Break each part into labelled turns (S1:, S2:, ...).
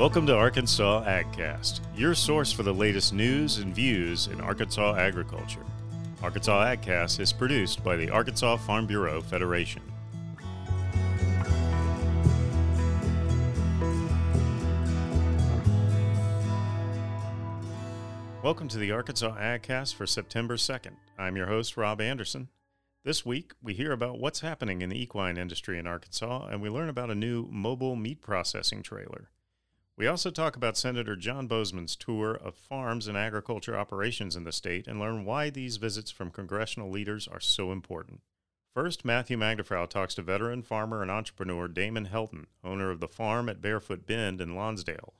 S1: Welcome to Arkansas AgCast, your source for the latest news and views in Arkansas agriculture. Arkansas AgCast is produced by the Arkansas Farm Bureau Federation. Welcome to the Arkansas AgCast for September 2nd. I'm your host, Rob Anderson. This week, we hear about what's happening in the equine industry in Arkansas, and we learn about a new mobile meat processing trailer. We also talk about Senator John Boozman's tour of farms and agriculture operations in the state and learn why these visits from congressional leaders are so important. First, Matthew Magdefrau talks to veteran farmer and entrepreneur Damon Helton, owner of the farm at Barefoot Bend in Lonsdale.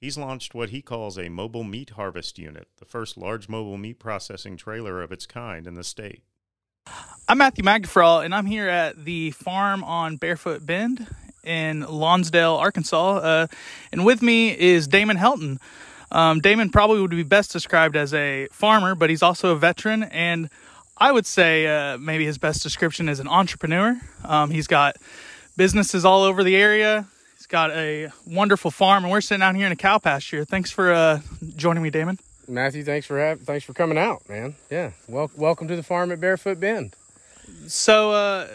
S1: He's launched what he calls a mobile meat harvest unit, the first large mobile meat processing trailer of its kind in the state.
S2: I'm Matthew Magdefrau, and I'm here at the farm on Barefoot Bend in Lonsdale, Arkansas. Uh, and with me is Damon Helton. Um, Damon probably would be best described as a farmer, but he's also a veteran. And I would say uh, maybe his best description is an entrepreneur. Um, he's got businesses all over the area. He's got a wonderful farm, and we're sitting out here in a cow pasture. Thanks for uh, joining me, Damon.
S3: Matthew, thanks for having, thanks for coming out, man. Yeah, well, welcome to the farm at Barefoot Bend.
S2: So, uh,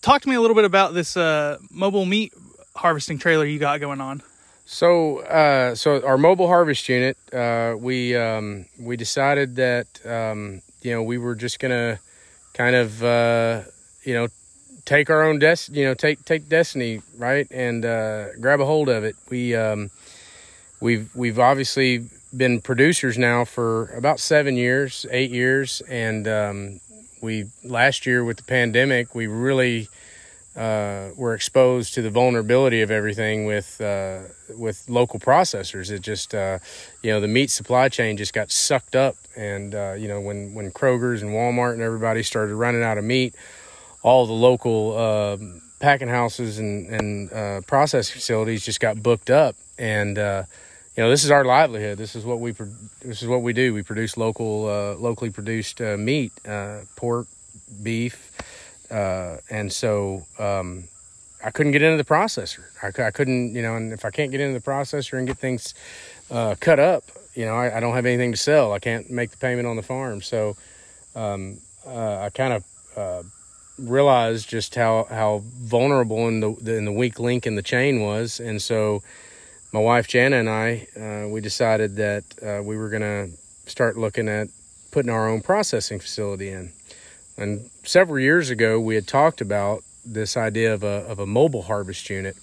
S2: talk to me a little bit about this uh, mobile meat harvesting trailer you got going on.
S3: So, uh, so our mobile harvest unit, uh, we um, we decided that um, you know we were just gonna kind of uh, you know take our own des- you know take take destiny right and uh, grab a hold of it. We um, we've we've obviously been producers now for about seven years, eight years, and um, we last year with the pandemic we really uh, were exposed to the vulnerability of everything with uh, with local processors. It just uh, you know the meat supply chain just got sucked up, and uh, you know when when Kroger's and Walmart and everybody started running out of meat, all the local um, packing houses and and uh, processing facilities just got booked up, and uh, you know this is our livelihood. This is what we this is what we do. We produce local locally produced meat, pork, beef uh, and so um, I couldn't get into the processor. I, I, couldn't, you know, and if I can't get into the processor and get things uh, cut up, you know, I, I, don't have anything to sell. I can't make the payment on the farm. So um, uh, I kind of uh, realized just how how vulnerable in the, the in the weak link in the chain was, and so my wife Jana and I uh, we decided that uh, we were going to start looking at putting our own processing facility in. And several years ago, we had talked about this idea of a, of a mobile harvest unit.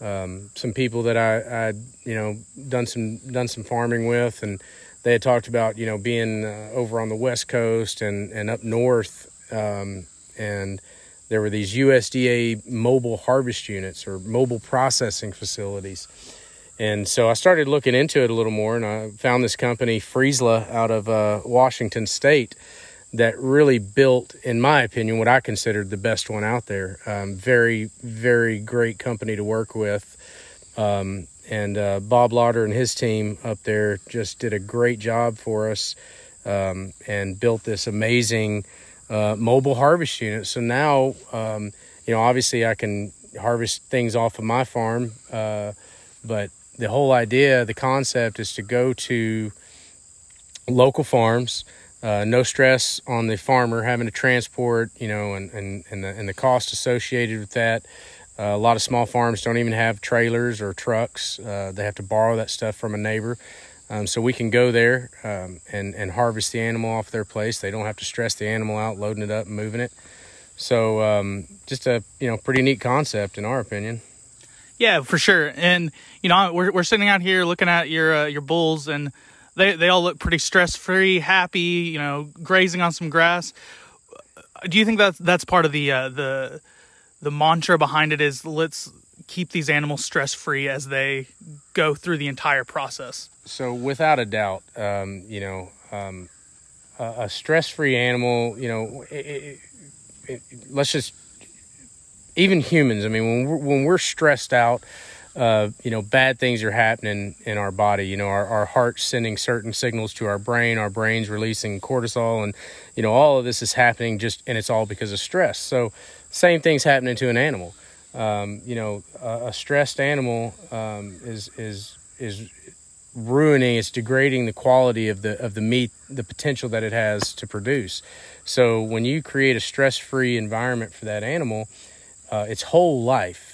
S3: Um, some people that I, I, you know, done some done some farming with, and they had talked about, you know, being uh, over on the west coast and and up north, um, and there were these USDA mobile harvest units or mobile processing facilities. And so I started looking into it a little more, and I found this company, Friesla, out of uh, Washington State that really built, in my opinion, what I considered the best one out there. Um, very, very great company to work with. Um, and uh, Bob Lauder and his team up there just did a great job for us um, and built this amazing uh, mobile harvest unit. So now, um, you know, obviously I can harvest things off of my farm, uh, but the whole idea, the concept is to go to local farms uh, no stress on the farmer having to transport, you know, and, and, and, the, and the cost associated with that. Uh, a lot of small farms don't even have trailers or trucks. Uh, they have to borrow that stuff from a neighbor. Um, so we can go there um, and, and harvest the animal off their place. They don't have to stress the animal out, loading it up and moving it. So um, just a you know pretty neat concept in our opinion.
S2: Yeah, for sure. And you know we're we're sitting out here looking at your uh, your bulls and they they all look pretty stress free, happy. You know, grazing on some grass. Do you think that that's part of the uh, the the mantra behind it? Is let's keep these animals stress free as they go through the entire process.
S3: So, without a doubt, um, you know, um, a, a stress free animal. You know, it, it, it, let's just even humans. I mean, when we're, when we're stressed out uh, you know, bad things are happening in our body. You know, our, our heart's sending certain signals to our brain, our brain's releasing cortisol, and, you know, all of this is happening just, and it's all because of stress. So, same thing's happening to an animal. Um, you know, a, a stressed animal um, is, is, is ruining, it's degrading the quality of the of the meat, the potential that it has to produce. So when you create a stress free environment for that animal, uh, its whole life,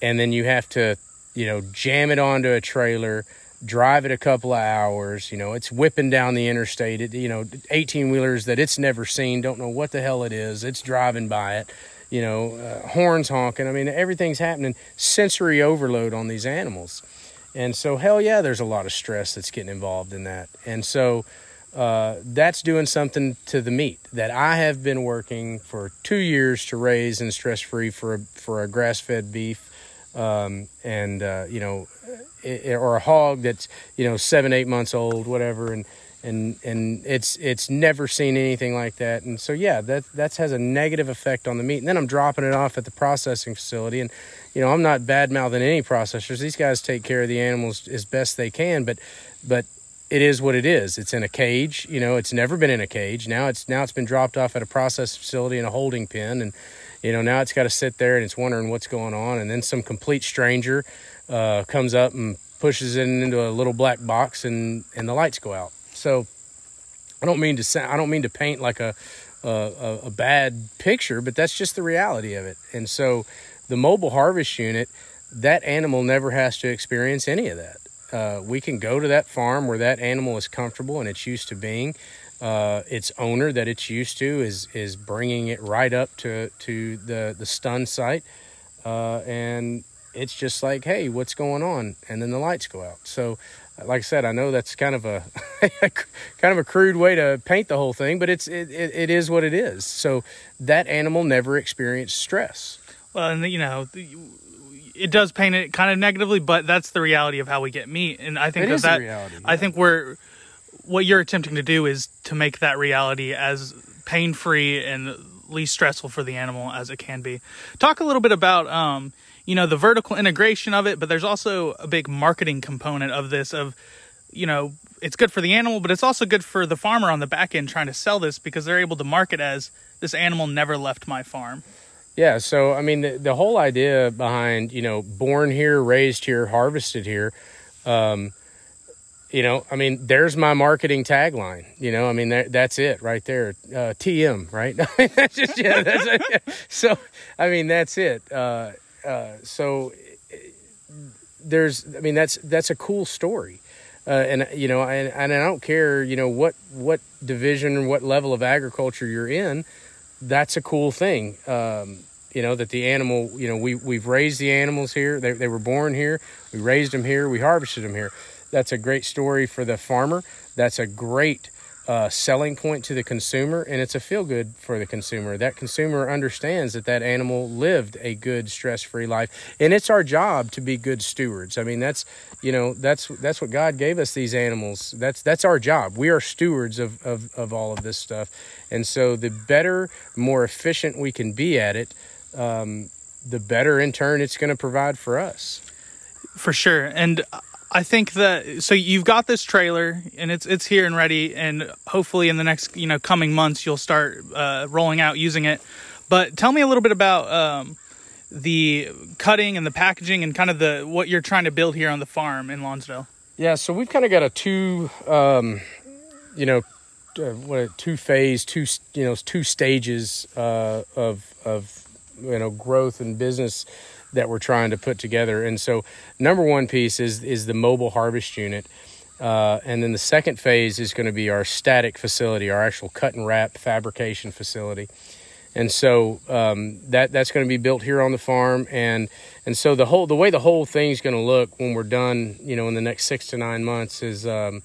S3: and then you have to, you know, jam it onto a trailer, drive it a couple of hours. You know, it's whipping down the interstate. It, you know, eighteen wheelers that it's never seen, don't know what the hell it is. It's driving by it. You know, uh, horns honking. I mean, everything's happening. Sensory overload on these animals. And so, hell yeah, there's a lot of stress that's getting involved in that. And so, uh, that's doing something to the meat that I have been working for two years to raise and stress free for a, for a grass fed beef, um, and uh, you know, it, or a hog that's you know seven eight months old, whatever, and and and it's it's never seen anything like that. And so yeah, that that has a negative effect on the meat. And then I'm dropping it off at the processing facility, and you know I'm not bad mouthing any processors. These guys take care of the animals as best they can, but but it is what it is. It's in a cage. You know, it's never been in a cage. Now it's now it's been dropped off at a process facility in a holding pen, and you know now it's got to sit there and it's wondering what's going on. And then some complete stranger uh, comes up and pushes it into a little black box, and and the lights go out. So I don't mean to say, I don't mean to paint like a, a a bad picture, but that's just the reality of it. And so the mobile harvest unit, that animal never has to experience any of that. Uh, we can go to that farm where that animal is comfortable and it's used to being. Uh, its owner that it's used to is is bringing it right up to to the the stun site, uh, and it's just like, hey, what's going on? And then the lights go out. So like I said, I know that's kind of a kind of a crude way to paint the whole thing, but it's it, it, it is what it is. So that animal never experienced stress.
S2: Well, and you know, it does paint it kind of negatively, but that's the reality of how we get meat, and I think that, that
S3: reality.
S2: I think we're what you're attempting to do is to make that reality as pain free and least stressful for the animal as it can be. Talk a little bit about um, you know the vertical integration of it but there's also a big marketing component of this of you know it's good for the animal but it's also good for the farmer on the back end trying to sell this because they're able to market as this animal never left my farm
S3: yeah so i mean the, the whole idea behind you know born here raised here harvested here um, you know i mean there's my marketing tagline you know i mean that, that's it right there uh, tm right? That's just yeah that's so i mean that's it uh, uh, so there's, I mean, that's that's a cool story, uh, and you know, and, and I don't care, you know, what what division or what level of agriculture you're in, that's a cool thing. Um, you know that the animal, you know, we we've raised the animals here. They they were born here. We raised them here. We harvested them here. That's a great story for the farmer. That's a great uh, selling point to the consumer and it's a feel good for the consumer. That consumer understands that that animal lived a good stress free life, and it's our job to be good stewards. I mean, that's you know that's that's what God gave us these animals. That's that's our job. We are stewards of of, of all of this stuff, and so the better, more efficient we can be at it, um, the better in turn it's going to provide for us.
S2: For sure, and I think that so you've got this trailer and it's it's here and ready, and hopefully in the next you know coming months you'll start uh, rolling out using it. But tell me a little bit about um, the cutting and the packaging and kind of the what you're trying to build here on the farm in Lonsdale.
S3: Yeah, so we've kind of got a two, um, you know, uh, what two phase, two you know, two stages uh, of of you know growth and business that we're trying to put together. And so, number one piece is is the mobile harvest unit, uh, and then the second phase is going to be our static facility, our actual cut and wrap fabrication facility. And so um, that that's going to be built here on the farm, and and so the whole the way the whole thing's going to look when we're done, you know, in the next six to nine months is. Um,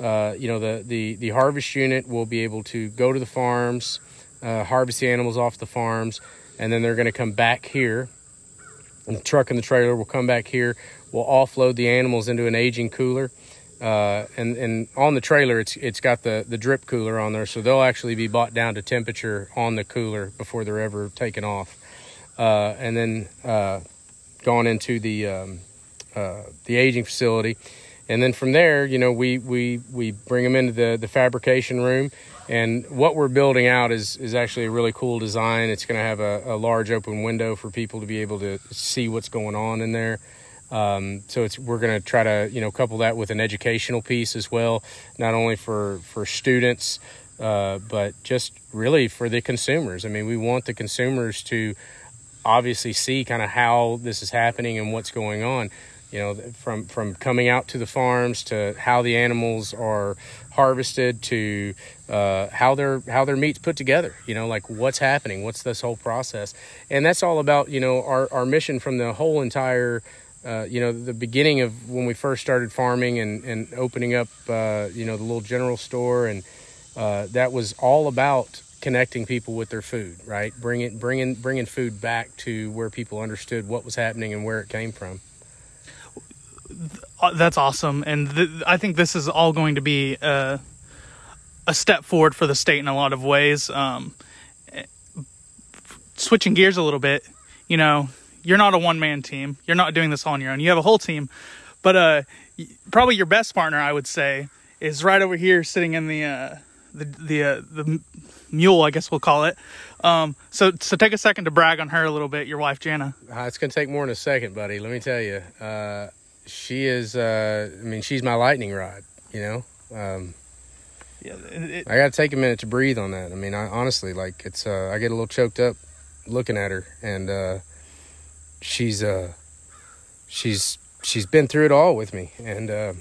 S3: uh, you know the, the the harvest unit will be able to go to the farms, uh, harvest the animals off the farms, and then they're going to come back here and the truck and the trailer will come back here. We'll offload the animals into an aging cooler. Uh, and and on the trailer, it's it's got the the drip cooler on there, so they'll actually be bought down to temperature on the cooler before they're ever taken off, uh, and then uh, gone into the um, uh, the aging facility, and then from there, you know, we we we bring them into the the fabrication room, and what we're building out is is actually a really cool design. It's going to have a, a, large open window for people to be able to see what's going on in there. Um, so it's we're going to try to you know couple that with an educational piece as well, not only for for students, uh, but just really for the consumers. I mean, we want the consumers to obviously see kind of how this is happening and what's going on. You know, from from coming out to the farms to how the animals are harvested to uh, how their how their meat's put together. You know, like what's happening, what's this whole process, and that's all about you know our our mission from the whole entire. Uh, you know, the beginning of when we first started farming and, and opening up, uh, you know, the little general store, and uh, that was all about connecting people with their food, right? Bringing bringing bringing food back to where people understood what was happening and where it came from.
S2: Uh, that's awesome, and th- I think this is all going to be a, a step forward for the state in a lot of ways. Um, switching gears a little bit, you know, you're not a one man team. You're not doing this all on your own. You have a whole team, but uh, probably your best partner, I would say, is right over here, sitting in the uh, the the uh, the mule, I guess we'll call it. Um, so so take a second to brag on her a little bit. Your wife, Jana.
S3: Uh, it's gonna take more than a second, buddy. Let me tell you, uh, she is. Uh, I mean, she's my lightning rod. You know. Um, yeah, it, I got to take a minute to breathe on that. I mean, I, honestly, like it's. Uh, I get a little choked up looking at her, and uh, she's uh, she's she's been through it all with me, and uh,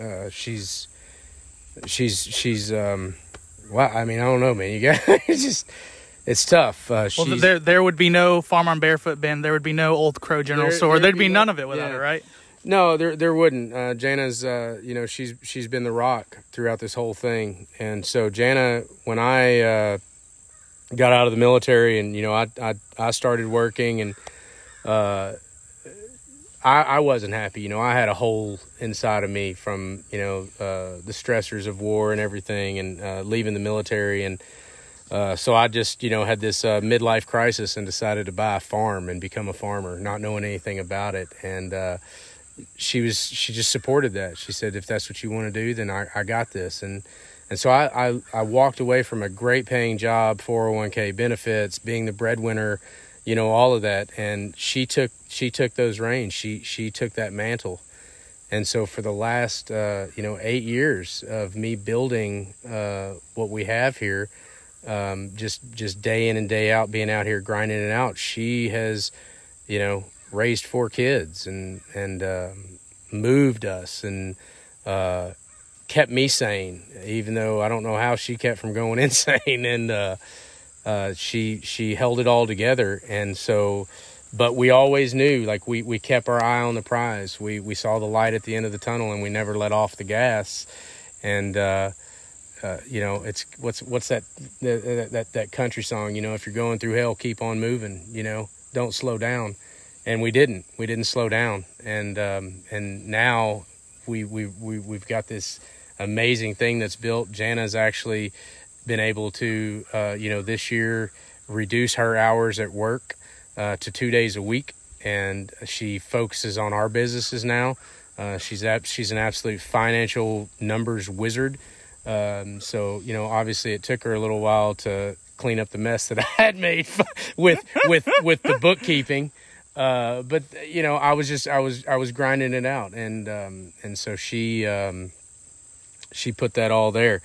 S3: uh, she's she's she's um, well, I mean, I don't know, man. You got it's just it's tough. Uh,
S2: well, there there would be no farm on barefoot bend. There would be no old crow general there, store. There'd, be, be none of it without yeah. it, right?
S3: No, there there wouldn't. Uh, Jana's, uh, you know, she's she's been the rock throughout this whole thing, and so Jana, when I uh, got out of the military, and you know, I I, I started working, and uh, I, I wasn't happy. You know, I had a hole inside of me from you know uh, the stressors of war and everything, and uh, leaving the military, and uh, so I just you know had this uh, midlife crisis and decided to buy a farm and become a farmer, not knowing anything about it. And uh, she was she just supported that. She said, if that's what you want to do, then I, I got this. And and so I, I I walked away from a great paying job, 401k benefits, being the breadwinner you know all of that and she took she took those reins she she took that mantle and so for the last uh, you know eight years of me building uh, what we have here um, just just day in and day out being out here grinding it out she has you know raised four kids and and uh, moved us and uh, kept me sane even though I don't know how she kept from going insane and uh, uh, she she held it all together, and so. But we always knew, like we, we kept our eye on the prize. We we saw the light at the end of the tunnel, and we never let off the gas. And uh, uh, you know, it's what's what's that, that that that country song? You know, if you're going through hell, keep on moving. You know, don't slow down. And we didn't. We didn't slow down. And um, and now we we we we've got this amazing thing that's built. Jana's actually been able to, uh, you know, this year reduce her hours at work uh, to two days a week, and she focuses on our businesses now. Uh, she's ab- she's an absolute financial numbers wizard. Um, so you know, obviously, it took her a little while to clean up the mess that I had made with with with the bookkeeping. Uh, but you know, I was just I was I was grinding it out, and um, and so she um, she put that all there.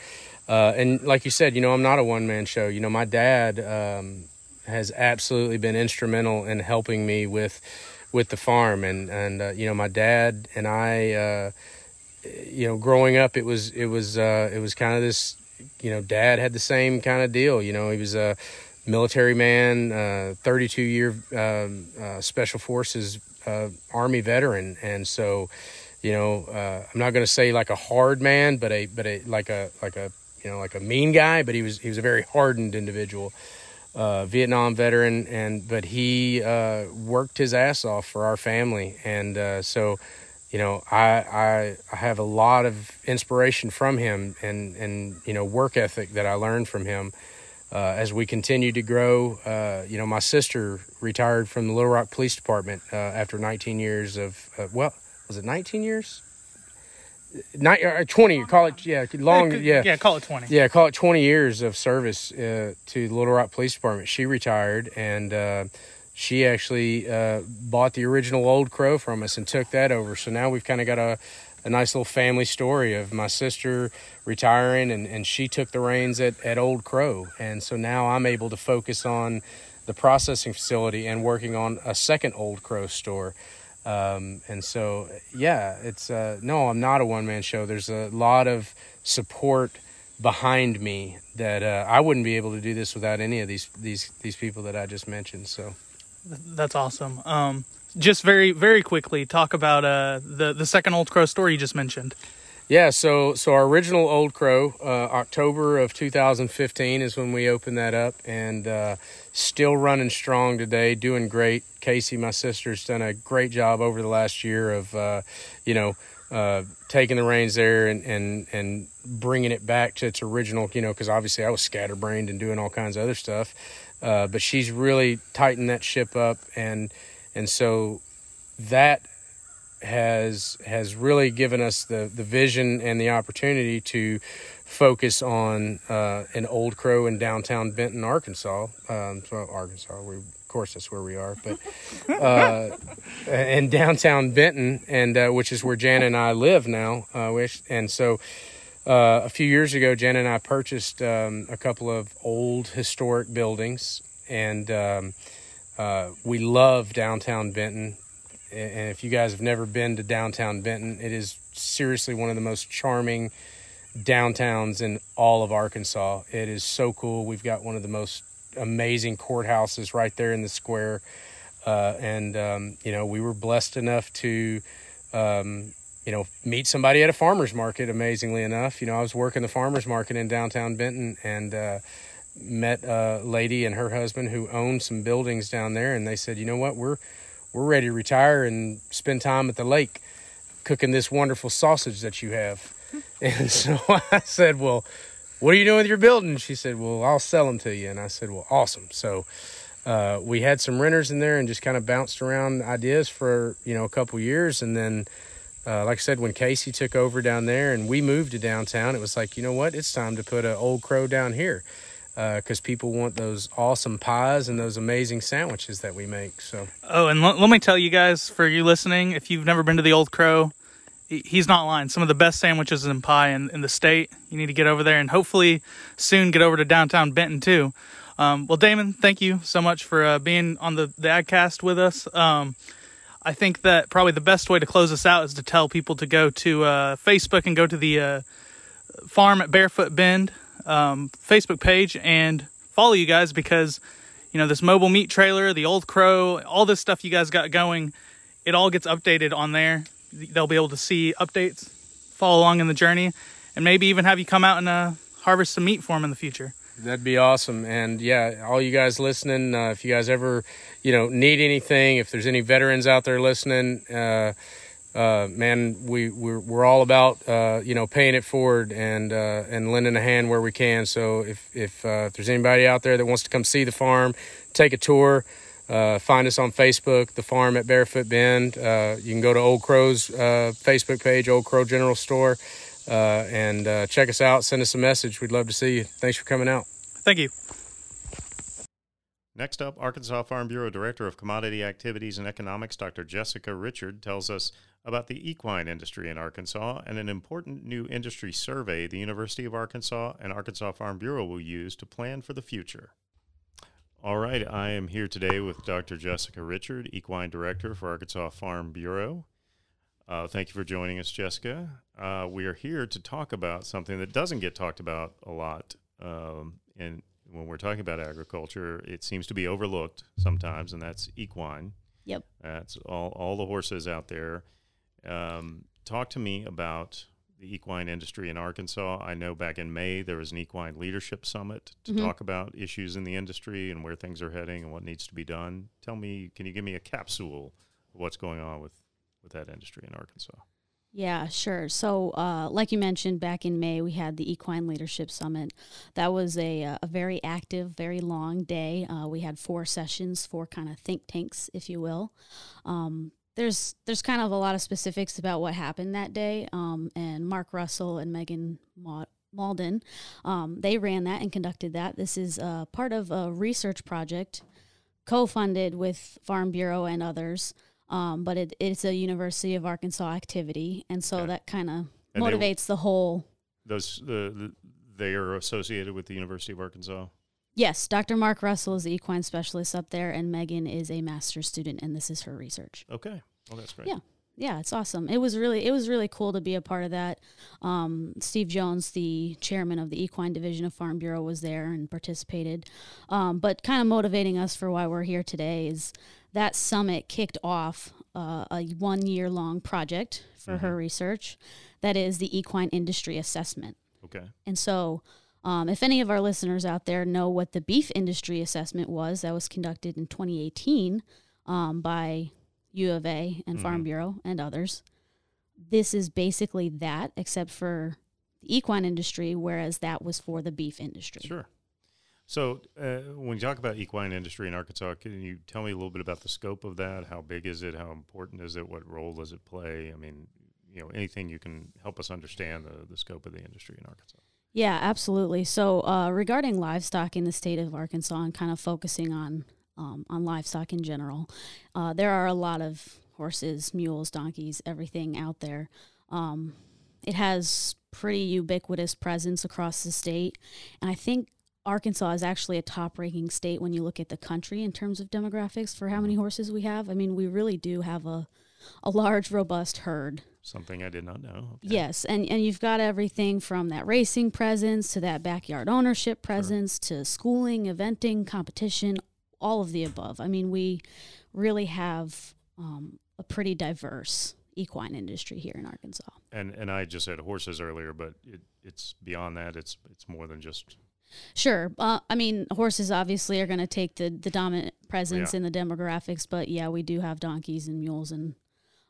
S3: Uh, and like you said, you know, I'm not a one man show. You know, my dad um, has absolutely been instrumental in helping me with with the farm, and and uh, you know, my dad and I, uh, you know, growing up, it was it was uh, it was kind of this, you know, dad had the same kind of deal. You know, he was a military man, uh, 32 year um, uh, special forces army veteran, and so you know, uh, I'm not going to say like a hard man, but a but a like a like a you know like a mean guy, but he was he was a very hardened individual. Uh, Vietnam veteran, and but he uh, worked his ass off for our family, and uh, so you know I, I I have a lot of inspiration from him, and and you know work ethic that I learned from him. Uh, as we continue to grow, uh, you know, my sister retired from the Little Rock Police Department uh, after 19 years of, well, was it 19 years? Nine, uh, 20 call it yeah long yeah
S2: yeah call it 20
S3: yeah call it 20 years of service uh, to the little rock police department she retired and uh, she actually uh, bought the original Old Crow from us and took that over. So now we've kind of got a, a nice little family story of my sister retiring and, and she took the reins at, at Old Crow. And so now I'm able to focus on the processing facility and working on a second Old Crow store. Um, and so, yeah, it's uh, no, I'm not a one man show. There's a lot of support behind me that uh, I wouldn't be able to do this without any of these these these people that I just mentioned. So
S2: that's awesome. Um, just very very quickly talk about uh, the the second Old Crow store you just mentioned.
S3: Yeah, so so our original Old Crow, uh, October of 2015 is when we opened that up, and uh, still running strong today, doing great. Casey, my sister's done a great job over the last year of, uh, you know, uh, taking the reins there and, and and bringing it back to its original, you know, because obviously I was scatterbrained and doing all kinds of other stuff, uh, but she's really tightened that ship up, and and so that has has really given us the the vision and the opportunity to focus on uh, an old crow in downtown Benton, Arkansas. Um, Arkansas, we, of course, that's where we are, but uh, in downtown Benton, and uh, which is where Jan and I live now. Uh, which, and so. Uh, a few years ago, Jan and I purchased um, a couple of old historic buildings, and um, uh, we love downtown Benton and if you guys have never been to downtown Benton, it is seriously one of the most charming downtowns in all of Arkansas. It is so cool. We've got one of the most amazing courthouses right there in the square. Uh, and, um, you know, we were blessed enough to, um, you know, meet somebody at a farmer's market, amazingly enough. You know, I was working the farmer's market in downtown Benton and uh, met a lady and her husband who owned some buildings down there. And they said, you know what, we're, we're ready to retire and spend time at the lake cooking this wonderful sausage that you have. and so I said, Well, what are you doing with your building? She said, Well, I'll sell them to you. And I said, Well, awesome. So uh, we had some renters in there and just kind of bounced around ideas for, you know, a couple years. And then, uh, like I said, when Casey took over down there and we moved to downtown, it was like, you know what? It's time to put an old crow down here because uh, people want those awesome pies and those amazing sandwiches that we make. So.
S2: Oh, and l- let me tell you guys, for you listening, if you've never been to the Old Crow, he's not lying. Some of the best sandwiches and pie in, in the state. You need to get over there, and hopefully soon get over to downtown Benton too. Um, well, Damon, thank you so much for uh, being on the the AgCast with us. Um, I think that probably the best way to close this out is to tell people to go to uh, Facebook and go to the uh, farm at Barefoot Bend um, Facebook page and follow you guys because you know this mobile meat trailer, the old crow, all this stuff you guys got going, it all gets updated on there. They'll be able to see updates, follow along in the journey, and maybe even have you come out and uh, harvest some meat for them in the future.
S3: That'd be awesome. And yeah, all you guys listening, uh, if you guys ever, you know, need anything, if there's any veterans out there listening, uh, uh, man, we we're, we're all about uh, you know paying it forward and uh, and lending a hand where we can. So if if, uh, if there's anybody out there that wants to come see the farm, take a tour. Uh, find us on Facebook, the farm at Barefoot Bend. Uh, you can go to Old Crow's Facebook page, Old Crow General Store, and check us out. Send us a message. We'd love to see you. Thanks for coming out.
S2: Thank you.
S1: Next up, Arkansas Farm Bureau Director of Commodity Activities and Economics, Dr. Jessica Richard, tells us about the equine industry in Arkansas and an important new industry survey the University of Arkansas and Arkansas Farm Bureau will use to plan for the future. All right, I am here today with Dr. Jessica Richard, Equine Director for Arkansas Farm Bureau. Uh, thank you for joining us, Jessica. Uh, we are here to talk about something that doesn't get talked about a lot um, in, when we're talking about agriculture. It seems to be overlooked sometimes, and that's equine.
S4: Yep.
S1: That's all, all the horses out there. Um, talk to me about the equine industry in Arkansas. I know back in May there was an equine leadership summit to mm-hmm. talk about issues in the industry and where things are heading and what needs to be done. Tell me, can you give me a capsule of what's going on with, with that industry in Arkansas?
S4: Yeah, sure. So, uh, like you mentioned, back in May, we had the Equine Leadership Summit. That was a, uh, a very active, very long day. Uh, we had four sessions, four kind of think tanks, if you will. Um, there's there's kind of a lot of specifics about what happened that day. Um, and Mark Russell and Megan Malden, um, they ran that and conducted that. This is uh, part of a research project co-funded with Farm Bureau and others. Um, but it, it's a University of Arkansas activity, and so
S1: Okay.
S4: that kind of
S1: And they-
S4: motivates the whole.
S1: Those the, the they are associated with the University of Arkansas.
S4: Yes, Dr. Mark Russell is the equine specialist up there, and Megan is a master's student, and this is her research.
S1: Okay, well that's great.
S4: Yeah. Yeah, it's awesome. It was really it was really cool to be a part of that. Um, Steve Jones, the chairman of the equine division of Farm Bureau, was there and participated. Um, but kind of motivating us for why we're here today is that summit kicked off uh, a one year long project for her research. That is the equine industry assessment.
S1: Okay.
S4: And so, um, if any of our listeners out there know what the beef industry assessment was, that was conducted in 2018 um, by U of A and Farm Bureau and others. This is basically that, except for the equine industry, whereas that was for the beef industry.
S1: Sure. So, uh, when you talk about equine industry in Arkansas, can you tell me a little bit about the scope of that? How big is it? How important is it? What role does it play? I mean, you know, anything you can help us understand the, the scope of the industry in Arkansas.
S4: Yeah, absolutely. So, uh, regarding livestock in the state of Arkansas and kind of focusing on um, on livestock in general, uh, there are a lot of horses, mules, donkeys, everything out there. Um, it has pretty ubiquitous presence across the state, and I think Arkansas is actually a top-ranking state when you look at the country in terms of demographics for how many horses we have. I mean, we really do have a a large, robust herd.
S1: Something I did not know. Okay.
S4: Yes, and and you've got everything from that racing presence to that backyard ownership presence to schooling, eventing, competition, all of the above. I mean, we really have um, a pretty diverse equine industry here in Arkansas.
S1: And and I just said horses earlier, but it, it's beyond that. It's it's more than just
S4: Sure, uh, I mean horses obviously are going to take the the dominant presence
S1: Yeah.
S4: in the demographics, but yeah, we do have donkeys and mules and.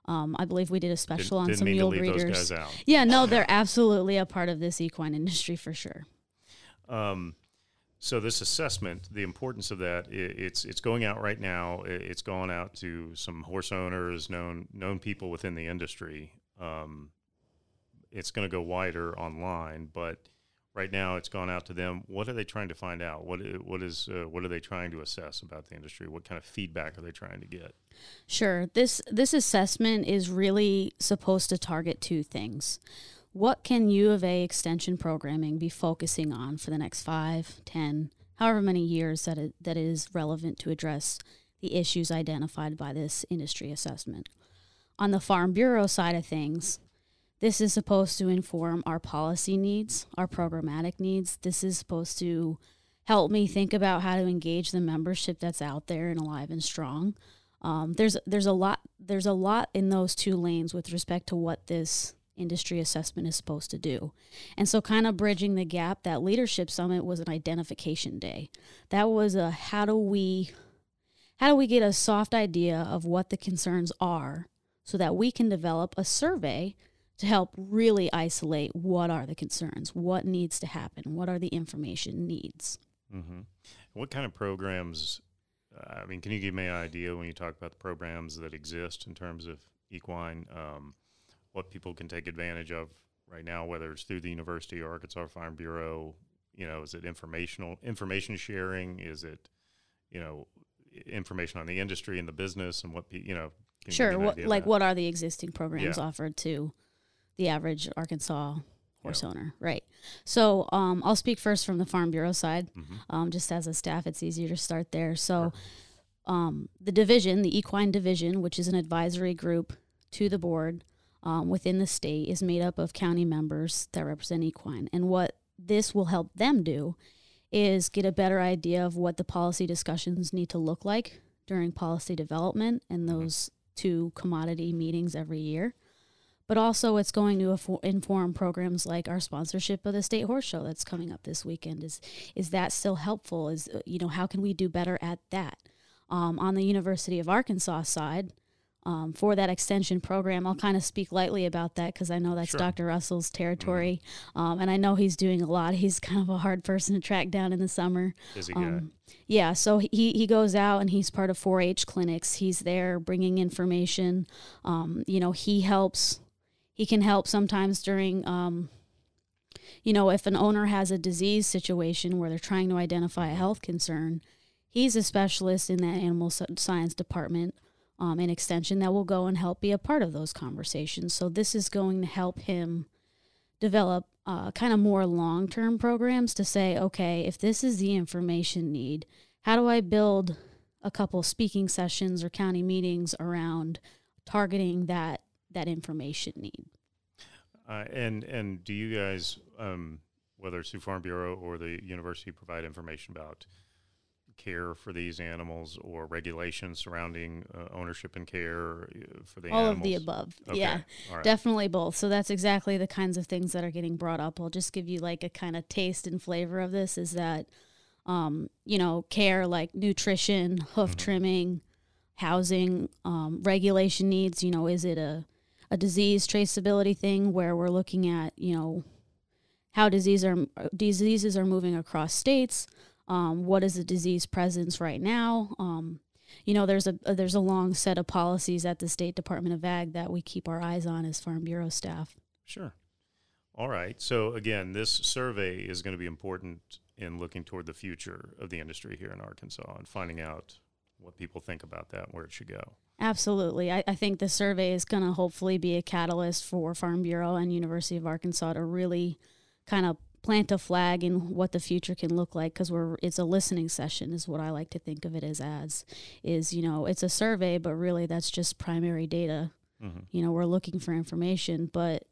S4: Um, I believe we did a special on
S1: didn't
S4: some mule breeders.
S1: those guys out.
S4: Yeah, no, they're absolutely a part of this equine industry for sure.
S1: Um, so this assessment, the importance of that, i it's it's going out right now. I- It's going out to some horse owners, known known people within the industry. Um, it's going to go wider online, but right now it's gone out to them. What are they trying to find out? What what is uh, what are they trying to assess about the industry? What kind of feedback are they trying to get?
S4: Sure. This this assessment is really supposed to target two things. What can U of A extension programming be focusing on for the next five, ten, however many years that it, that it is relevant to address the issues identified by this industry assessment? On the Farm Bureau side of things, this is supposed to inform our policy needs, our programmatic needs. This is supposed to help me think about how to engage the membership that's out there and alive and strong. Um, there's there's a lot there's a lot in those two lanes with respect to what this industry assessment is supposed to do. And so kind of bridging the gap, that leadership summit was an identification day. That was a how do we how do we get a soft idea of what the concerns are so that we can develop a survey to help really isolate what are the concerns, what needs to happen, what are the information needs.
S1: Mm-hmm. What kind of programs? Uh, I mean, can you give me an idea when you talk about the programs that exist in terms of equine? Um, what people can take advantage of right now, whether it's through the university or Arkansas Farm Bureau. You know, is it informational information sharing? Is it, you know, information on the industry and the business and what you know? can
S4: Sure. What, like, what are the existing programs
S1: Yeah.
S4: offered to the average Arkansas horse
S1: Yeah.
S4: owner? Right. So, um, I'll speak first from the Farm Bureau side.
S1: Mhm.
S4: Um, just as a staff, it's easier to start there. So, um, the division, the equine division, which is an advisory group to the board um, within the state, is made up of county members that represent equine. And what this will help them do is get a better idea of what the policy discussions need to look like during policy development and those two commodity meetings every year. But also, it's going to inform programs like our sponsorship of the state horse show that's coming up this weekend. Is is that still helpful? Is uh, you know how can we do better at that? Um, on the University of Arkansas side, um, for that extension program, I'll kind of speak lightly about that because I know that's
S1: Sure.
S4: Dr. Russell's territory, um, and I know he's doing a lot. He's kind of a hard person to track down in the summer.
S1: Busy guy.
S4: Um, yeah, so he he goes out and he's part of 4-H clinics. He's there bringing information. Um, you know, he helps. He can help sometimes during. Um, you know, if an owner has a disease situation where they're trying to identify a health concern, he's a specialist in that animal science department um, in extension that will go and help be a part of those conversations. So this is going to help him develop uh, kind of more long term programs to say, okay, if this is the information need, how do I build a couple speaking sessions or county meetings around targeting that that information need?
S1: Uh, and and do you guys, um, whether it's through Farm Bureau or the university, provide information about care for these animals or regulations surrounding uh, ownership and care uh, for the
S4: all
S1: animals?
S4: of the above
S1: Okay.
S4: yeah
S1: right.
S4: definitely both so that's exactly the kinds of things that are getting brought up i'll just give you like a kind of taste and flavor of this is that um, you know care like nutrition hoof
S1: Mm-hmm.
S4: trimming housing um, regulation needs you know is it a, a disease traceability thing where we're looking at you know how disease are diseases are moving across states um, what is the disease presence right now um, you know there's a, a there's a long set of policies at the state department of ag that we keep our eyes on as farm bureau staff
S1: Sure. All right. So again, this survey is going to be important in looking toward the future of the industry here in Arkansas and finding out what people think about that, and where it should go.
S4: Absolutely. I, I think the survey is going to hopefully be a catalyst for farm bureau and university of arkansas to really kind of plant a flag in what the future can look like because we're it's a listening session is what i like to think of it as as is you know it's a survey but really that's just primary data.
S1: Mm-hmm.
S4: you know we're looking for information but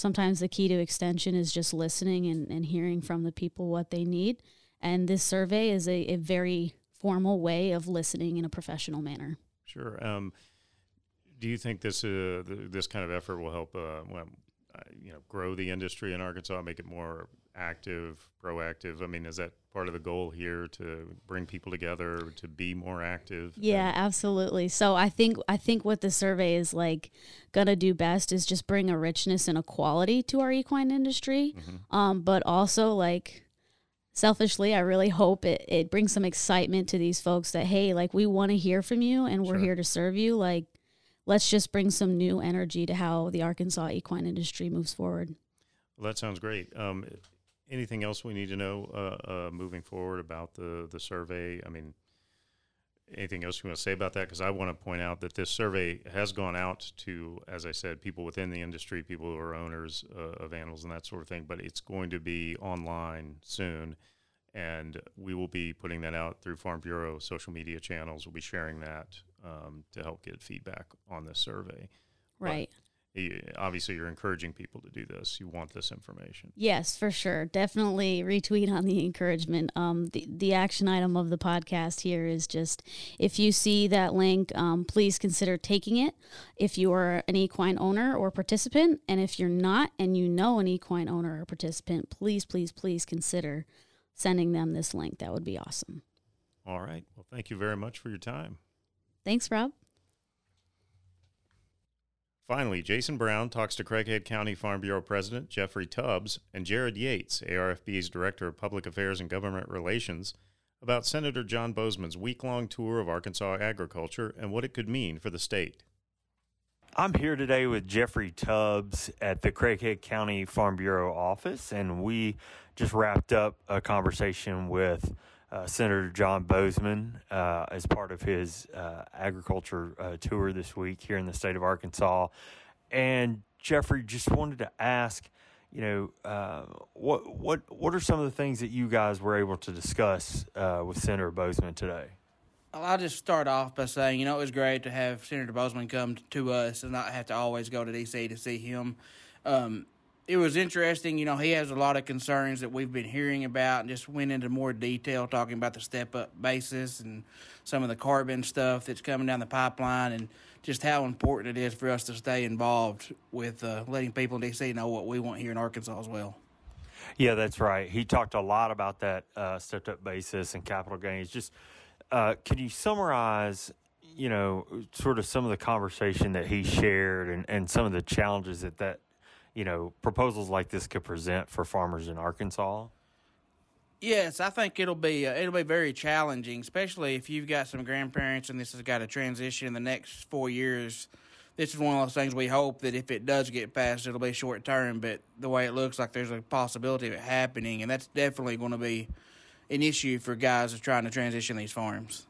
S4: sometimes the key to extension is just listening and, and hearing from the people what they need. And this survey is a, a very formal way of listening in a professional manner
S1: Sure. Um, do you think this uh, th- this kind of effort will help, uh, well, uh, you know, grow the industry in Arkansas, make it more active, proactive? I mean, is that part of the goal here to bring people together to be more active?
S4: Yeah, absolutely. So I think I think what the survey is like gonna do best is just bring a richness and a quality to our equine industry, um, but also like selfishly, I really hope it, it brings some excitement to these folks that hey, like we want to hear from you and we're
S1: Sure.
S4: here to serve you. Like, let's just bring some new energy to how the Arkansas equine industry moves forward.
S1: Well, that sounds great. Um, anything else we need to know uh, uh, moving forward about the the survey? I mean, anything else you want to say about that? Because I want to point out that this survey has gone out to, as I said, people within the industry, people who are owners uh, of animals and that sort of thing. But it's going to be online soon, and we will be putting that out through Farm Bureau social media channels. We'll be sharing that um, to help get feedback on this survey.
S4: Right.
S1: Obviously, you're encouraging people to do this. You want this information.
S4: Yes, for sure. Definitely retweet on the encouragement. Um, the, the action item of the podcast here is just if you see that link, um, please consider taking it if you are an equine owner or participant. And if you're not and you know an equine owner or participant, please, please, please consider sending them this link. That would be awesome.
S1: All right. Well, thank you very much for your time.
S4: Thanks, Rob.
S1: Finally, Jason Brown talks to Craighead County Farm Bureau President Jeffrey Tubbs and Jared Yates, ARFB's Director of Public Affairs and Government Relations, about Senator John Boozman's week long tour of Arkansas agriculture and what it could mean for the state.
S5: I'm here today with Jeffrey Tubbs at the Craighead County Farm Bureau office, and we just wrapped up a conversation with uh, Senator John Boozman uh, as part of his uh, agriculture uh, tour this week here in the state of Arkansas. And Jeffrey, just wanted to ask, you know, uh, what what what are some of the things that you guys were able to discuss uh, with Senator Boozman today?
S6: Well, I'll just start off by saying, you know, it was great to have Senator Boozman come to us and not have to always go to D.C. to see him. Um, it was interesting. You know, he has a lot of concerns that we've been hearing about and just went into more detail talking about the step up basis and some of the carbon stuff that's coming down the pipeline and just how important it is for us to stay involved with uh, letting people in D.C. know what we want here in Arkansas as well.
S5: Yeah, that's right. He talked a lot about that uh, stepped up basis and capital gains. Just uh, could you summarize, you know, sort of some of the conversation that he shared and, and some of the challenges that that, you know, proposals like this could present for farmers in Arkansas?
S6: Yes, I think it'll be uh, it'll be very challenging, especially if you've got some grandparents and this has got to transition in the next four years. This is one of those things we hope that if it does get passed, it'll be short term. But the way it looks like, there's a possibility of it happening, and that's definitely going to be, an issue for guys that's trying to transition these farms.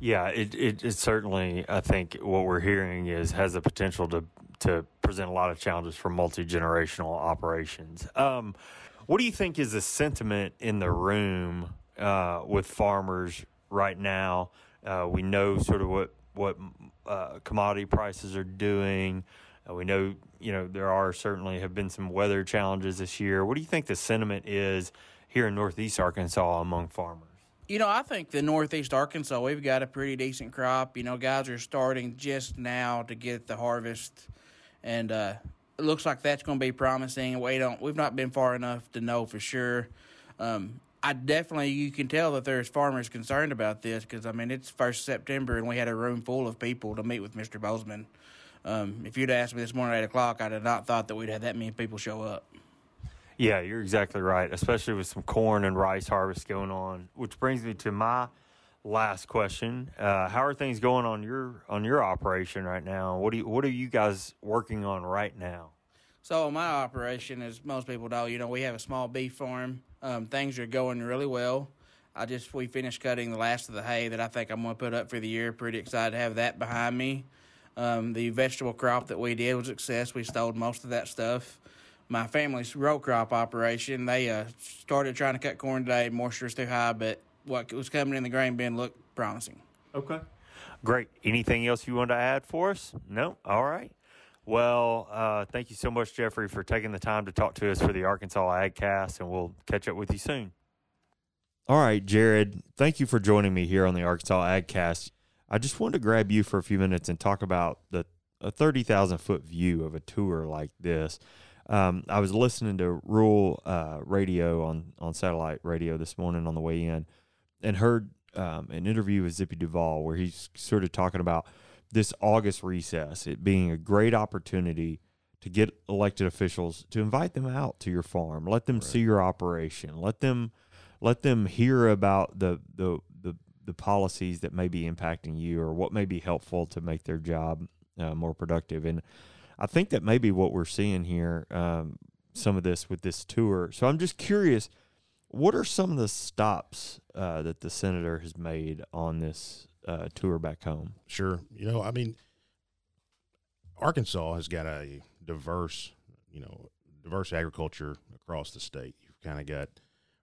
S5: Yeah, it, it, it certainly, I think what we're hearing is has the potential to, to present a lot of challenges for multi generational operations. Um, what do you think is the sentiment in the room uh, with farmers right now? Uh, we know sort of what what uh, commodity prices are doing. Uh, we know you know there are certainly have been some weather challenges this year. What do you think the sentiment is here in Northeast Arkansas among farmers?
S6: You know, I think the Northeast Arkansas, we've got a pretty decent crop. You know, guys are starting just now to get the harvest, and uh, it looks like that's going to be promising. We don't, we've not been far enough to know for sure. Um, I definitely, you can tell that there's farmers concerned about this because I mean it's first September and we had a room full of people to meet with Mr. Boozman. Um, if you'd asked me this morning at eight o'clock, I'd have not thought that we'd have that many people show up.
S5: Yeah, you're exactly right, especially with some corn and rice harvest going on. Which brings me to my last question: uh, How are things going on your on your operation right now? What do you, what are you guys working on right now?
S6: So my operation, as most people know, you know we have a small beef farm. Um, things are going really well. I just we finished cutting the last of the hay that I think I'm going to put up for the year. Pretty excited to have that behind me. Um, the vegetable crop that we did was a success. We sold most of that stuff my family's row crop operation. They uh, started trying to cut corn today. Moisture's too high, but what was coming in the grain bin looked promising.
S5: Okay. Great. Anything else you want to add for us? No? All right. Well, uh, thank you so much, Jeffrey, for taking the time to talk to us for the Arkansas AgCast, and we'll catch up with you soon. All right, Jared, thank you for joining me here on the Arkansas AgCast. I just wanted to grab you for a few minutes and talk about the a 30,000 foot view of a tour like this. Um, I was listening to rural uh, radio on on satellite radio this morning on the way in, and heard um, an interview with Zippy Duvall where he's sort of talking about this August recess, it being a great opportunity to get elected officials to invite them out to your farm, let them right. see your operation, let them let them hear about the the the the policies that may be impacting you or what may be helpful to make their job uh, more productive and I think that may be what we're seeing here. Um, some of this with this tour. So I'm just curious, what are some of the stops uh, that the senator has made on this uh, tour back home?
S7: Sure. You know, I mean, Arkansas has got a diverse, you know, diverse agriculture across the state. You've kind of got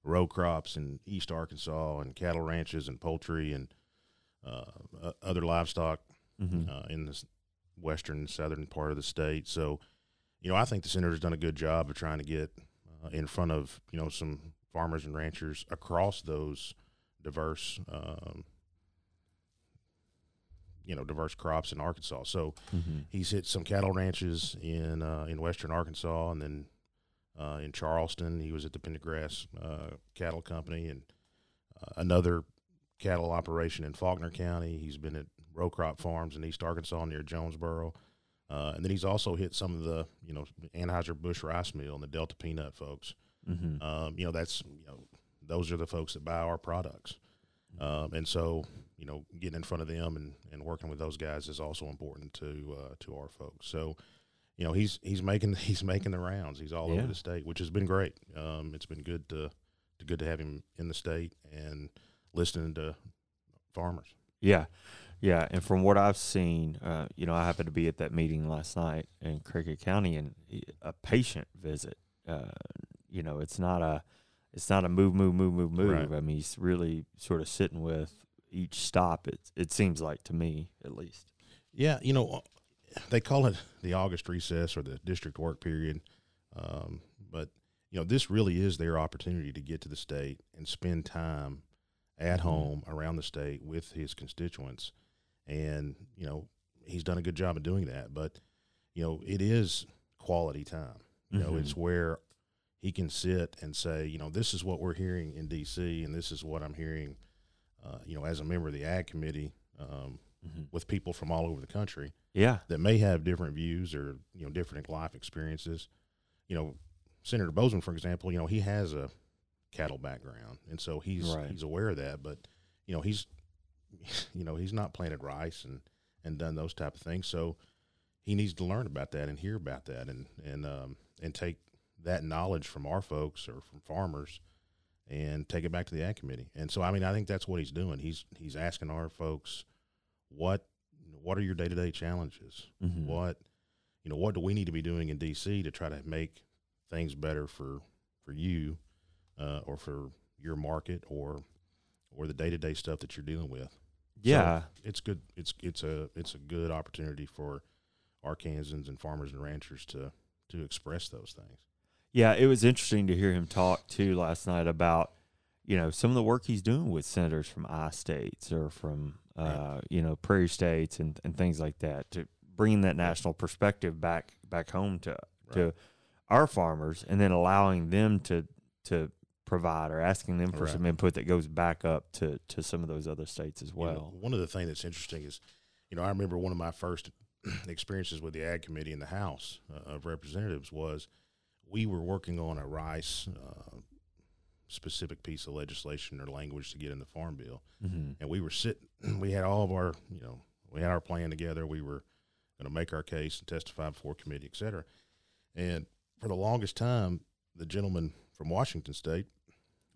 S7: row crops in East Arkansas and cattle ranches and poultry and uh, other livestock mm-hmm. uh, in the western southern part of the state. So, you know, I think the senator's done a good job of trying to get uh, in front of you know some farmers and ranchers across those diverse. Um, you know, diverse crops in Arkansas. So mm-hmm. he's hit some cattle ranches in uh, in western Arkansas, and then uh, in Charleston, he was at the Pendergrass uh, Cattle Company, and uh, another cattle operation in Faulkner County. He's been at row crop farms in East Arkansas near Jonesboro. Uh, and then he's also hit some of the, you know, Anheuser Busch rice mill and the Delta Peanut folks. Mm-hmm. Um, you know, that's you know, those are the folks that buy our products. Um, and so, you know, getting in front of them and, and working with those guys is also important to uh, to our folks. So, you know, he's he's making he's making the rounds. He's all yeah. over the state, which has been great. Um, it's been good to, to good to have him in the state and listening to farmers.
S5: Yeah. Yeah, and from what I've seen, uh, you know, I happened to be at that meeting last night in Craighead County, and a patient visit. Uh, you know, it's not a, it's not a move, move, move, move, move. Right. I mean, he's really sort of sitting with each stop. It it seems like to me, at least.
S7: Yeah, you know, they call it the August recess or the district work period, um, but you know, this really is their opportunity to get to the state and spend time at mm-hmm. home around the state with his constituents and you know he's done a good job of doing that. But you know it is quality time. You mm-hmm. know it's where he can sit and say, you know, this is what we're hearing in D.C. and this is what I'm hearing, uh, you know, as a member of the Ag Committee um, mm-hmm. with people from all over the country.
S5: Yeah,
S7: that may have different views or you know different life experiences. You know, Senator Boozman, for example, you know he has a cattle background, and so he's right. he's aware of that. But you know he's you know, he's not planted rice and and done those type of things. So he needs to learn about that and hear about that and and um, and take that knowledge from our folks or from farmers and take it back to the ag committee. And so, I mean, I think that's what he's doing. He's he's asking our folks, what what are your day to day challenges?
S5: Mhm.
S7: What you know, what do we need to be doing in DC to try to make things better for for you, uh, or for your market, or or the day to day stuff that you're dealing with.
S5: Yeah.
S7: It's good. It's it's a it's a good opportunity for Arkansans and farmers and ranchers to to express those things.
S5: Yeah, it was interesting to hear him talk too last night about you know some of the work he's doing with senators from I states or from uh,
S7: Right.
S5: you know prairie states and, and things like that to bringing that national perspective back back home to to our farmers and then allowing them to to provide or asking them for
S7: Right.
S5: some input that goes back up to to some of those other states as
S7: You know,
S5: well.
S7: one of the things that's interesting is, you know, I remember one of my first experiences with the Ag Committee in the House uh, of Representatives was we were working on a rice uh, specific piece of legislation or language to get in the Farm Bill,
S5: hmm
S7: and we were sitting. We had all of our, you know, we had our plan together. We were going to make our case and testify before committee, et cetera. And for the longest time, the gentleman from Washington State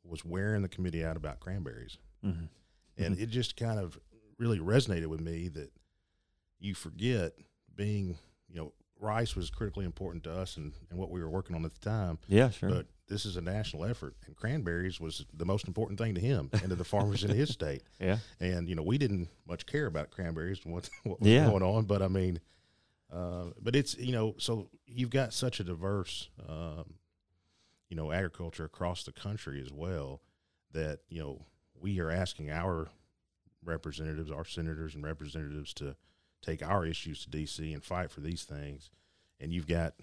S7: was wearing the committee out about cranberries
S5: hmm
S7: and it just kind of really resonated with me that you forget being you know rice was critically important to us and, and what we were working on at the time
S5: Yeah, sure.
S7: but this is a national effort and cranberries was the most important thing to him and to the farmers in his state
S5: yeah.
S7: and you know we didn't much care about cranberries and what, what was
S5: Yeah.
S7: going on but i mean uh, but it's you know so you've got such a diverse um, you know agriculture across the country as well that you know we are asking our representatives our senators and representatives to take our issues to dc and fight for these things. And you've got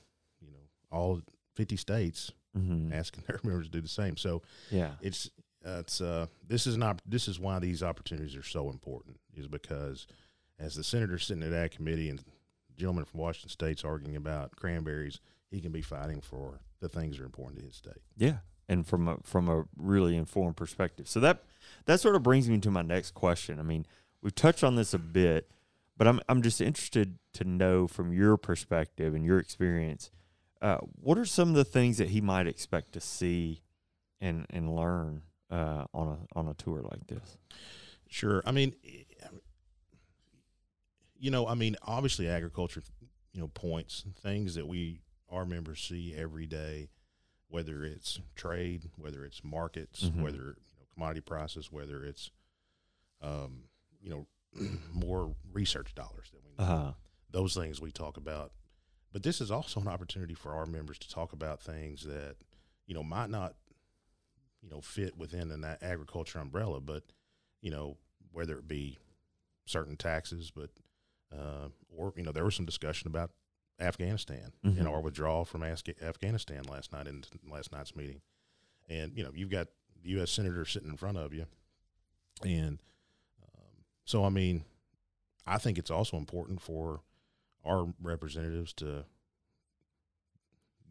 S7: you know all 50 states
S5: hmm
S7: asking their members to do the same. So
S5: Yeah.
S7: it's uh, it's uh this is not this is why these opportunities are so important is because as the senator sitting at that committee and gentleman from Washington State's arguing about cranberries, he can be fighting for the things that are important to his state.
S5: Yeah, and from a from a really informed perspective. So that that sort of brings me to my next question. I mean, we've touched on this a bit, but I'm I'm just interested to know from your perspective and your experience, uh, what are some of the things that he might expect to see and and learn uh, on a on a tour like this?
S7: Sure. I mean, you know, I mean, obviously, agriculture, you know, points things that we our members see every day, whether it's trade, whether it's markets,
S5: Mhm.
S7: whether you know commodity prices, whether it's, um, you know, more research dollars that we need.
S5: Uh,
S7: Those things we talk about, but this is also an opportunity for our members to talk about things that you know might not, you know, fit within an agriculture umbrella, but you know, whether it be certain taxes, but uh, or you know, there was some discussion about Afghanistan
S5: Mhm.
S7: and our withdrawal from Afghanistan last night in last night's meeting, and you know, you've got the U.S. senator sitting in front of you, and um, so I mean, I think it's also important for our representatives to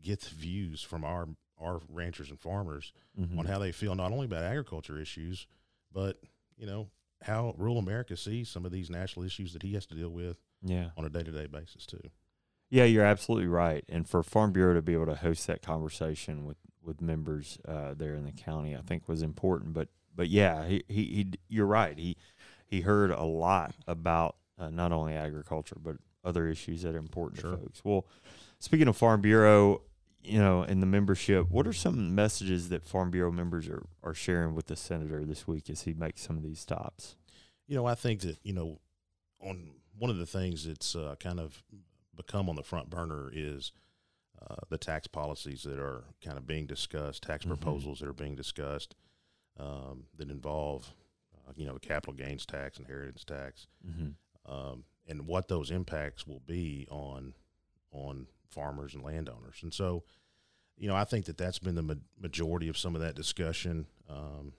S7: get the views from our our ranchers and farmers
S5: mhm.
S7: on how they feel not only about agriculture issues, but you know how rural America sees some of these national issues that he has to deal with
S5: yeah.
S7: on a day to day basis too.
S5: Yeah, you're absolutely right. And for Farm Bureau to be able to host that conversation with with members uh, there in the county, I think was important. But but yeah, he, he, he you're right. He he heard a lot about uh, not only agriculture but other issues that are important
S7: Sure.
S5: to folks. Well, speaking of Farm Bureau, you know, and the membership, what are some messages that Farm Bureau members are, are sharing with the senator this week as he makes some of these stops?
S7: You know, I think that you know, on one of the things that's uh, kind of become on the front burner is uh, the tax policies that are kind of being discussed, tax
S5: Mhm.
S7: proposals that are being discussed um, that involve, uh, you know, the capital gains tax, inheritance tax,
S5: Mm-hmm.
S7: um, and what those impacts will be on on farmers and landowners. And so, you know, I think that that's been the ma- majority of some of that discussion. Um,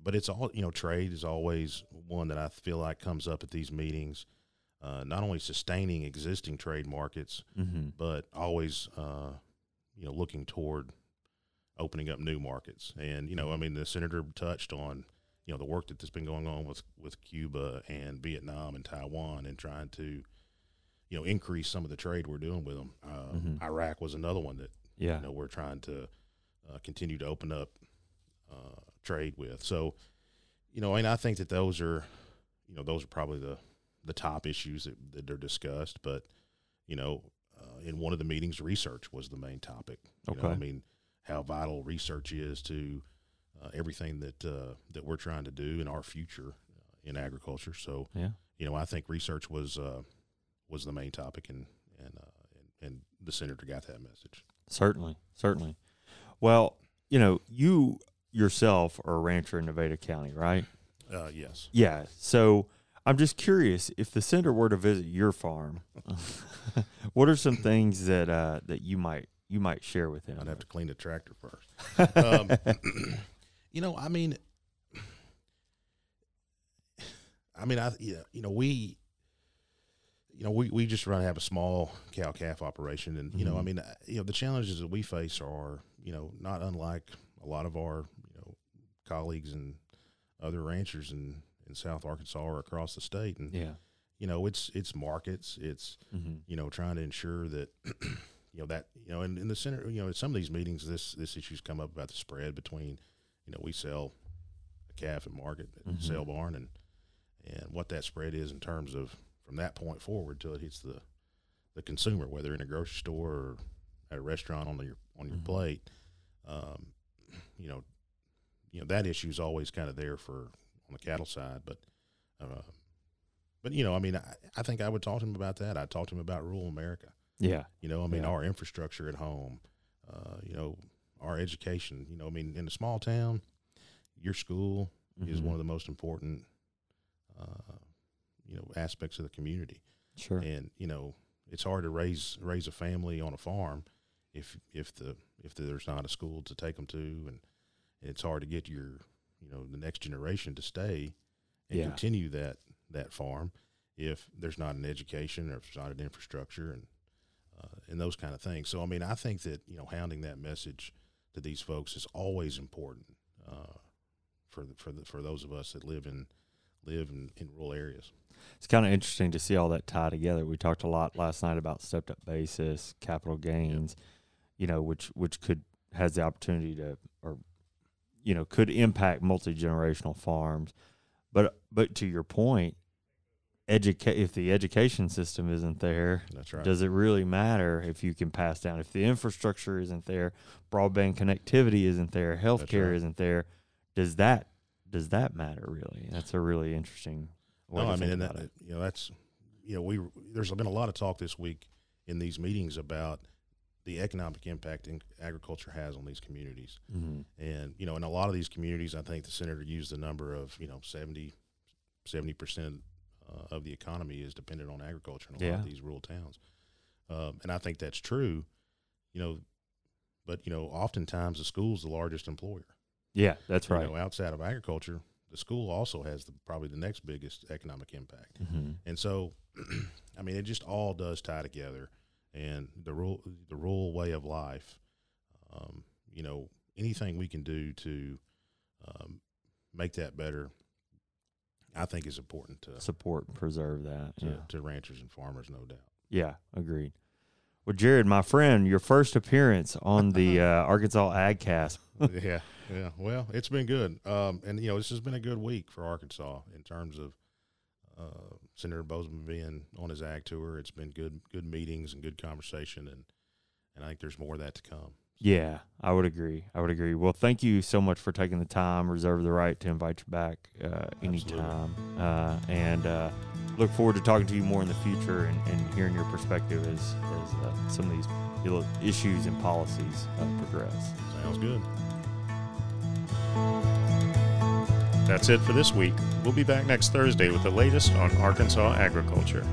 S7: but it's all you know, trade is always one that I feel like comes up at these meetings. Uh, not only sustaining existing trade markets,
S5: Mm-hmm.
S7: but always, uh, you know, looking toward opening up new markets. And you know, I mean, the senator touched on you know the work that's been going on with with Cuba and Vietnam and Taiwan and trying to you know increase some of the trade we're doing with them. Uh,
S5: Mhm.
S7: Iraq was another one that
S5: Yeah.
S7: you know we're trying to uh, continue to open up uh, trade with. So, you know, and I think that those are, you know, those are probably the the top issues that, that are discussed. But, you know, uh, in one of the meetings, research was the main topic. You know,
S5: Okay.
S7: I mean, how vital research is to uh, everything that uh, that we're trying to do in our future uh, in agriculture. So,
S5: Yeah.
S7: you know, I think research was uh, was the main topic, and and, uh, and and the senator got that message.
S5: Certainly, certainly. Well, you know, you yourself are a rancher in Nevada County, right?
S7: Uh, yes.
S5: Yeah. So I'm just curious if the senator were to visit your farm, what are some things that uh, that you might you might share with him?
S7: I'd have to clean the tractor first. um, you know, I mean, I mean, I yeah, you know, we, you know, we we just run have a small cow calf operation, and you know, I
S5: Mhm.
S7: mean, uh, you know, the challenges that we face are, you know, not unlike a lot of our, you know, colleagues and other ranchers in in South Arkansas or across the state, and
S5: yeah.
S7: you know, it's it's markets, it's
S5: hmm
S7: you know, trying to ensure that, you know, that, you know, in, in the center, you know, in some of these meetings, this, this issue's come up about the spread between, you know, we sell a calf at market, at
S5: Mhm.
S7: sale barn and, and what that spread is in terms of from that point forward till it hits the, the consumer, whether in a grocery store or at a restaurant on your, on your
S5: Mhm.
S7: plate. Um, you know, you know, that issue is always kind of there for, on the cattle side, but, uh, but you know, I mean, I, I think I would talk to him about that. I'd talk to him about rural America.
S5: Yeah.
S7: You know, I mean,
S5: Yeah.
S7: our infrastructure at home, uh, you know, our education. You know, I mean, in a small town, your school is
S5: Mhm.
S7: one of the most important, uh, you know, aspects of the community.
S5: Sure.
S7: And you know, it's hard to raise raise a family on a farm if if the if there's not a school to take them to, and it's hard to get your you know the next generation to stay and
S5: Yeah.
S7: continue that that farm if there's not an education or if there's not an infrastructure and uh, and those kind of things. So I mean, I think that you know hounding that message to these folks is always important uh, for the, for the, for those of us that live in live in, in rural areas.
S5: It's kind of interesting to see all that tie together. We talked a lot last night about stepped up basis, capital gains, you know, which which could has the opportunity to you know could impact multi generational farms. But but to your point, educate if the education system isn't there,
S7: That's right.
S5: does it really matter if you can pass down if the infrastructure isn't there, broadband connectivity isn't there, healthcare
S7: right.
S5: isn't there? Does that does that matter really? That's a really interesting. Way
S7: no,
S5: to
S7: I mean,
S5: think
S7: and
S5: about
S7: that,
S5: it.
S7: you know, that's you know, we there's been a lot of talk this week in these meetings about the economic impact in agriculture has on these communities.
S5: Mhm.
S7: And, you know, in a lot of these communities, I think the senator used the number of, you know, 70, 70% uh, of the economy is dependent on agriculture in a lot of these rural towns. Um, and I think that's true, you know, but, you know, oftentimes the school's the largest employer.
S5: Yeah, that's
S7: You
S5: right.
S7: know, outside of agriculture, the school also has the, probably the next biggest economic impact.
S5: hmm
S7: And so, I mean, it just all does tie together. And the rural, the rural way of life, um, you know, anything we can do to um, make that better, I think is important to,
S5: Support and preserve that.
S7: to,
S5: Yeah.
S7: to ranchers and farmers, no doubt.
S5: yeah, agreed. Well, Jared, my friend, your first appearance on the uh, Arkansas AgCast.
S7: yeah, yeah. Well, it's been good. Um, and, you know, this has been a good week for Arkansas in terms of uh, Senator Boozman being on his ag tour. It's been good, good meetings and good conversation. And, and I think there's more of that to come.
S5: Yeah, I would agree. I would agree. Well, thank you so much for taking the time. Reserve the right to invite you back uh, anytime. Uh, and uh, look forward to talking to you more in the future and, and hearing your perspective as, as uh, some of these issues and policies uh, progress.
S7: Sounds good.
S1: That's it for this week. We'll be back next Thursday with the latest on Arkansas agriculture.